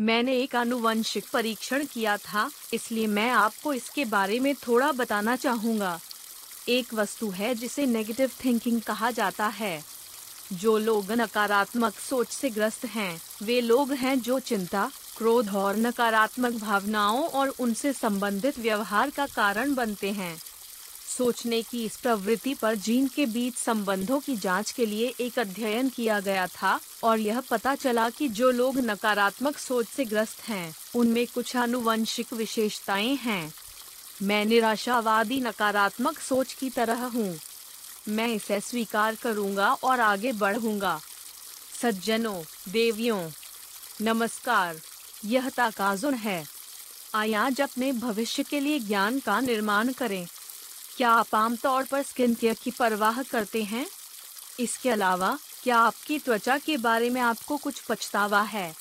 मैंने एक आनुवंशिक परीक्षण किया था, इसलिए मैं आपको इसके बारे में थोड़ा बताना चाहूँगा। एक वस्तु है जिसे नेगेटिव थिंकिंग कहा जाता है। जो लोग नकारात्मक सोच से ग्रस्त हैं, वे लोग हैं जो चिंता, क्रोध और नकारात्मक भावनाओं और उनसे संबंधित व्यवहार का कारण बनते हैं। सोचने की इस प्रवृत्ति पर जीन के बीच संबंधों की जाँच के लिए एक अध्ययन किया गया था और यह पता चला कि जो लोग नकारात्मक सोच से ग्रस्त हैं, उनमें कुछ आनुवंशिक विशेषताएँ हैं। मैं निराशावादी नकारात्मक सोच की तरह हूँ। मैं इसे स्वीकार करूँगा और आगे बढ़ूँगा। सज्जनों देवियों नमस्कार यह ताकाजुन है। आयाज अपने भविष्य के लिए ज्ञान का निर्माण करें। क्या आप आमतौर पर स्किन केयर की परवाह करते हैं? इसके अलावा, क्या आपकी त्वचा के बारे में आपको कुछ पछतावा है?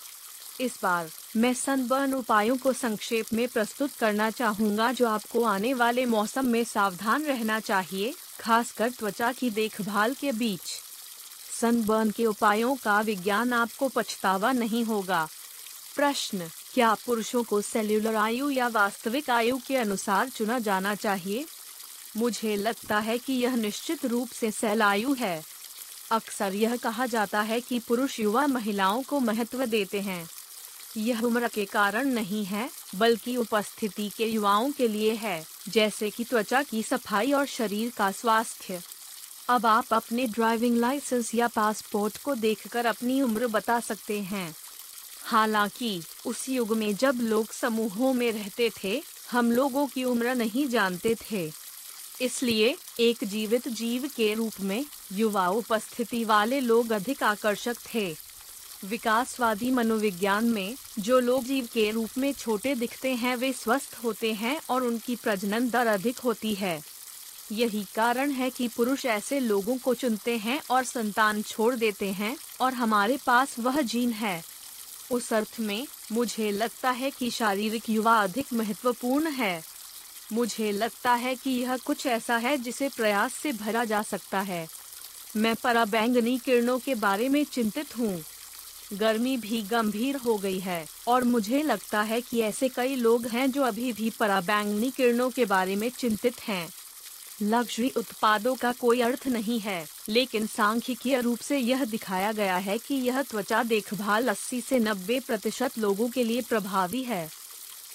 इस बार, मैं सनबर्न उपायों को संक्षेप में प्रस्तुत करना चाहूँगा जो आपको आने वाले मौसम में सावधान रहना चाहिए, खासकर त्वचा की देखभाल के बीच। सनबर्न के उपायों का विज्ञान आपको पछतावा नहीं होगा। प्रश्न, क्या पुरुषों को सेल्यूलर आयु या वास्तविक आयु के अनुसार चुना जाना चाहिए? मुझे लगता है कि यह निश्चित रूप से सैलायु है। अक्सर यह कहा जाता है कि पुरुष युवा महिलाओं को महत्व देते हैं। यह उम्र के कारण नहीं है, बल्कि उपस्थिति के युवाओं के लिए है, जैसे कि त्वचा की सफ़ाई और शरीर का स्वास्थ्य। अब आप अपने ड्राइविंग लाइसेंस या पासपोर्ट को देखकर अपनी उम्र बता सकते हैं। हालाँकि, उस युग में जब लोग समूहों में रहते थे, हम लोगों की उम्र नहीं जानते थे। इसलिए एक जीवित जीव के रूप में युवा उपस्थिति वाले लोग अधिक आकर्षक थे। विकासवादी मनोविज्ञान में जो लोग जीव के रूप में छोटे दिखते हैं, वे स्वस्थ होते हैं और उनकी प्रजनन दर अधिक होती है। यही कारण है कि पुरुष ऐसे लोगों को चुनते हैं और संतान छोड़ देते हैं और हमारे पास वह जीन है। उस अर्थ में मुझे लगता है कि शारीरिक युवा अधिक महत्वपूर्ण है। मुझे लगता है कि यह कुछ ऐसा है जिसे प्रयास से भरा जा सकता है। मैं पराबैंगनी किरणों के बारे में चिंतित हूँ। गर्मी भी गंभीर हो गई है, और मुझे लगता है कि ऐसे कई लोग हैं जो अभी भी पराबैंगनी किरणों के बारे में चिंतित हैं। लग्जरी उत्पादों का कोई अर्थ नहीं है, लेकिन सांख्यिकीय रूप से यह दिखाया गया है कि यह त्वचा देखभाल 80 से 90 प्रतिशत लोगों के लिए प्रभावी है।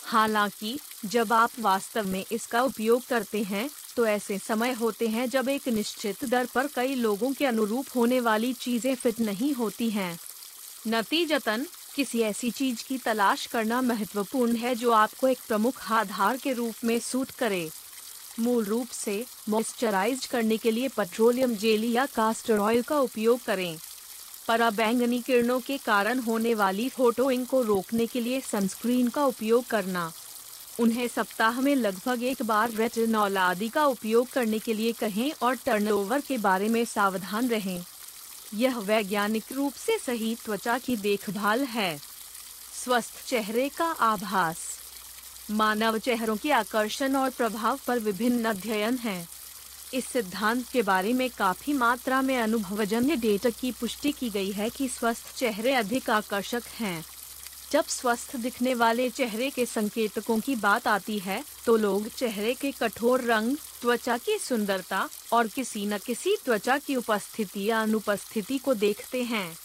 हालाँकि जब आप वास्तव में इसका उपयोग करते हैं तो ऐसे समय होते हैं जब एक निश्चित दर पर कई लोगों के अनुरूप होने वाली चीज़ें फिट नहीं होती हैं। नतीजतन, किसी ऐसी चीज़ की तलाश करना महत्वपूर्ण है जो आपको एक प्रमुख आधार के रूप में सूट करे। मूल रूप से मॉइस्चराइज करने के लिए पेट्रोलियम जेली या कास्टर ऑयल का उपयोग करें। पराबैंगनी किरणों के कारण होने वाली फोटोइंग को रोकने के लिए सनस्क्रीन का उपयोग करना। उन्हें सप्ताह में लगभग एक बार रेटिनॉल आदि का उपयोग करने के लिए कहें और टर्नओवर के बारे में सावधान रहें। यह वैज्ञानिक रूप से सही त्वचा की देखभाल है। स्वस्थ चेहरे का आभास। मानव चेहरों के आकर्षण और प्रभाव पर विभिन्न अध्ययन हैं। इस सिद्धांत के बारे में काफ़ी मात्रा में अनुभवजन्य डेटा की पुष्टि की गई है कि स्वस्थ चेहरे अधिक आकर्षक हैं। जब स्वस्थ दिखने वाले चेहरे के संकेतकों की बात आती है तो लोग चेहरे के कठोर रंग, त्वचा की सुंदरता और किसी न किसी त्वचा की उपस्थिति या अनुपस्थिति को देखते हैं।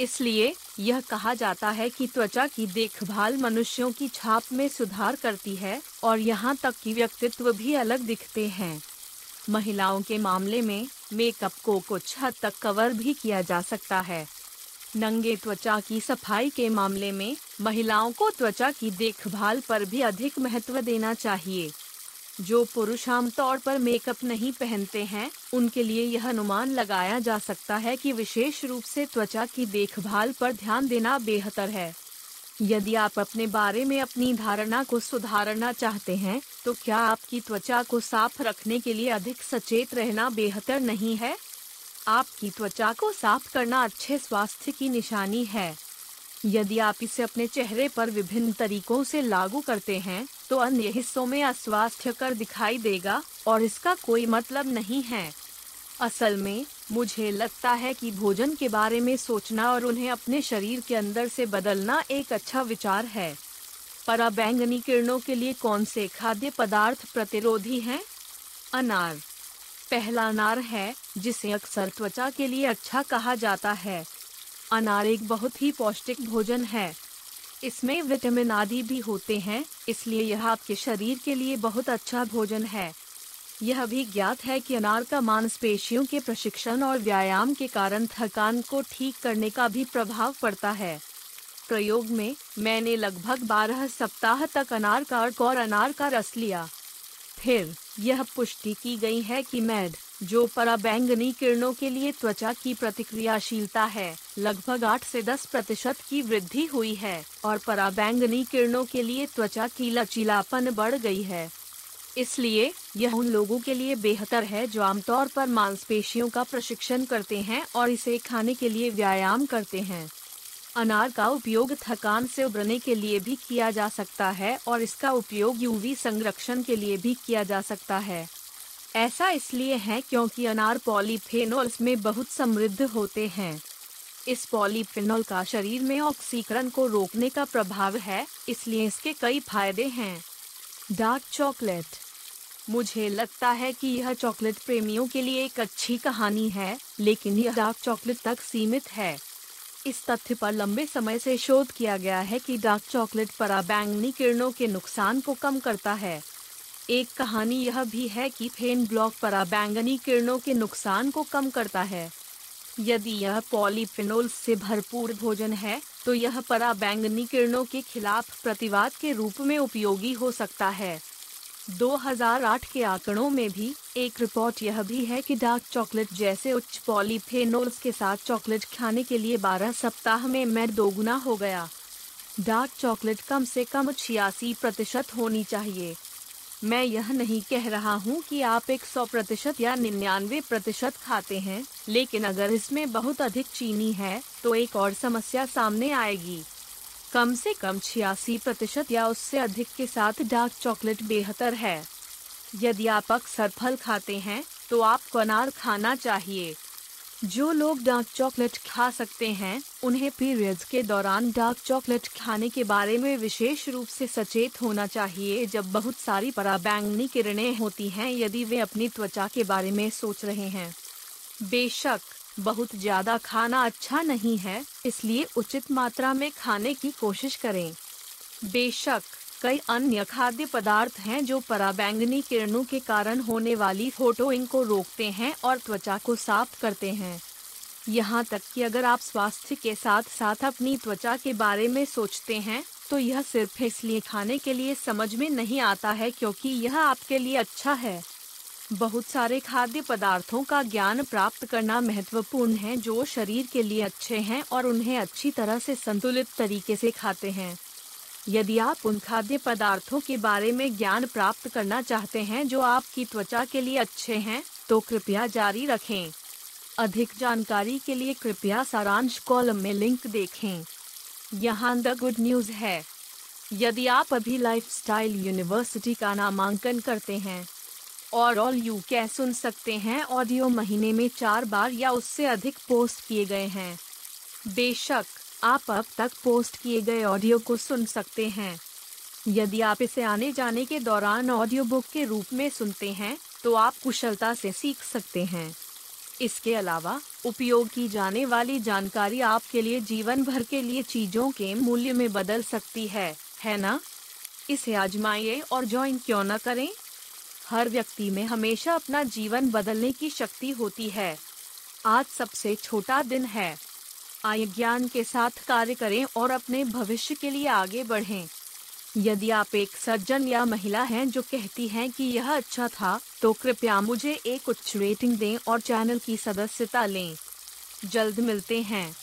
इसलिए यह कहा जाता है कि त्वचा की देखभाल मनुष्यों की छाप में सुधार करती है और यहाँ तक कि व्यक्तित्व भी अलग दिखते हैं। महिलाओं के मामले में मेकअप को कुछ हद तक कवर भी किया जा सकता है। नंगे त्वचा की सफ़ाई के मामले में महिलाओं को त्वचा की देखभाल पर भी अधिक महत्व देना चाहिए। जो पुरुष आमतौर पर मेकअप नहीं पहनते हैं, उनके लिए यह अनुमान लगाया जा सकता है कि विशेष रूप से त्वचा की देखभाल पर ध्यान देना बेहतर है। यदि आप अपने बारे में अपनी धारणा को सुधारना चाहते हैं तो क्या आपकी त्वचा को साफ़ रखने के लिए अधिक सचेत रहना बेहतर नहीं है? आपकी त्वचा को साफ़ करना अच्छे स्वास्थ्य की निशानी है। यदि आप इसे अपने चेहरे पर विभिन्न तरीकों से लागू करते हैं तो अन्य हिस्सों में अस्वास्थ्य कर दिखाई देगा, और इसका कोई मतलब नहीं है। असल में, मुझे लगता है कि भोजन के बारे में सोचना और उन्हें अपने शरीर के अंदर से बदलना एक अच्छा विचार है। पराबैंगनी किरणों के लिए कौन से खाद्य पदार्थ प्रतिरोधी हैं? अनार। पहला अनार है, जिसे अक्सर त्वचा के लिए अच्छा कहा जाता है। अनार एक बहुत ही पौष्टिक भोजन है। इसमें विटामिन आदि भी होते हैं, इसलिए यह आपके शरीर के लिए बहुत अच्छा भोजन है। यह भी ज्ञात है कि अनार का मांसपेशियों के प्रशिक्षण और व्यायाम के कारण थकान को ठीक करने का भी प्रभाव पड़ता है। प्रयोग में मैंने लगभग 12 सप्ताह तक अनार का अर्क और अनार का रस लिया। फिर यह पुष्टि की गई है कि मैड जो पराबैंगनी किरणों के लिए त्वचा की प्रतिक्रियाशीलता है, लगभग 8 से 10 प्रतिशत की वृद्धि हुई है, और पराबैंगनी किरणों के लिए त्वचा की लचीलापन बढ़ गई है। इसलिए, यह उन लोगों के लिए बेहतर है जो आमतौर पर मांसपेशियों का प्रशिक्षण करते हैं और इसे खाने के लिए व्यायाम करते हैं। अनार का उपयोग थकान से उबरने के लिए भी किया जा सकता है और इसका उपयोग यूवी संरक्षण के लिए भी किया जा सकता है। ऐसा इसलिए है क्योंकि अनार पॉलीफेनोल्स में बहुत समृद्ध होते हैं। इस पॉलीफेनोल का शरीर में ऑक्सीकरण को रोकने का प्रभाव है, इसलिए इसके कई फ़ायदे हैं। Dark chocolate. मुझे लगता है कि यह चॉकलेट प्रेमियों के लिए एक अच्छी कहानी है, लेकिन यह डार्क चॉकलेट तक सीमित है। इस तथ्य पर लंबे समय से शोध किया गया है कि डार्क चॉकलेट पराबैंगनी किरणों के नुकसान को कम करता है। एक कहानी यह भी है कि फेन ब्लॉक पराबैंगनी किरणों के नुकसान को कम करता है। यदि यह पॉलीफिनोल से भरपूर भोजन है तो यह पराबैंगनी किरणों के खिलाफ प्रतिवाद के रूप में उपयोगी हो सकता है। 2008 के आंकड़ों में भी एक रिपोर्ट यह भी है कि डार्क चॉकलेट जैसे उच्च पॉलीफेनोल्स के साथ चॉकलेट खाने के लिए 12 सप्ताह में मैं दोगुना हो गया। डार्क चॉकलेट कम से कम छियासी प्रतिशत होनी चाहिए। मैं यह नहीं कह रहा हूँ कि आप एक सौ प्रतिशत या निन्यानवे प्रतिशत खाते हैं, लेकिन अगर इसमें बहुत अधिक चीनी है तो एक और समस्या सामने आएगी। कम से कम छियासी प्रतिशत या उससे अधिक के साथ डार्क चॉकलेट बेहतर है। यदि आप अक्सर फल खाते हैं तो आपको अनार खाना चाहिए। जो लोग डार्क चॉकलेट खा सकते हैं, उन्हें पीरियड्स के दौरान डार्क चॉकलेट खाने के बारे में विशेष रूप से सचेत होना चाहिए। जब बहुत सारी पराबैंगनी किरणें होती हैं, यदि वे अपनी त्वचा के बारे में सोच रहे हैं। बेशक बहुत ज़्यादा खाना अच्छा नहीं है, इसलिए उचित मात्रा में खाने की कोशिश करें। बेशक, कई अन्य खाद्य पदार्थ हैं जो पराबैंगनी किरणों के कारण होने वाली फोटोइंग को रोकते हैं और त्वचा को साफ़ करते हैं। यहाँ तक कि अगर आप स्वास्थ्य के साथ साथ अपनी त्वचा के बारे में सोचते हैं तो यह सिर्फ़ इसलिए खाने के लिए समझ में नहीं आता है क्योंकि यह आपके लिए अच्छा है। बहुत सारे खाद्य पदार्थों का ज्ञान प्राप्त करना महत्वपूर्ण है जो शरीर के लिए अच्छे हैं और उन्हें अच्छी तरह से संतुलित तरीके से खाते हैं। यदि आप उन खाद्य पदार्थों के बारे में ज्ञान प्राप्त करना चाहते हैं जो आपकी त्वचा के लिए अच्छे हैं तो कृपया जारी रखें। अधिक जानकारी के लिए कृपया सारांश कॉलम में लिंक देखें। यहाँ द गुड न्यूज़ है। यदि आप अभी लाइफस्टाइल यूनिवर्सिटी का नामांकन करते हैं और ऑल यू कै सुन सकते हैं ऑडियो महीने में चार बार या उससे अधिक पोस्ट किए गए हैं। बेशक, आप अब तक पोस्ट किए गए ऑडियो को सुन सकते हैं। यदि आप इसे आने जाने के दौरान ऑडियो बुक के रूप में सुनते हैं तो आप कुशलता से सीख सकते हैं। इसके अलावा, उपयोग की जाने वाली जानकारी आपके लिए जीवन भर के लिए चीज़ों के मूल्य में बदल सकती है है ना? इसे आजमाइए और ज्वाइन क्यों न करें। हर व्यक्ति में हमेशा अपना जीवन बदलने की शक्ति होती है। आज सबसे छोटा दिन है। आय ज्ञान के साथ कार्य करें और अपने भविष्य के लिए आगे बढ़ें। यदि आप एक सज्जन या महिला हैं जो कहती हैं कि यह अच्छा था तो कृपया मुझे एक उच्च रेटिंग दें और चैनल की सदस्यता लें। जल्द मिलते हैं।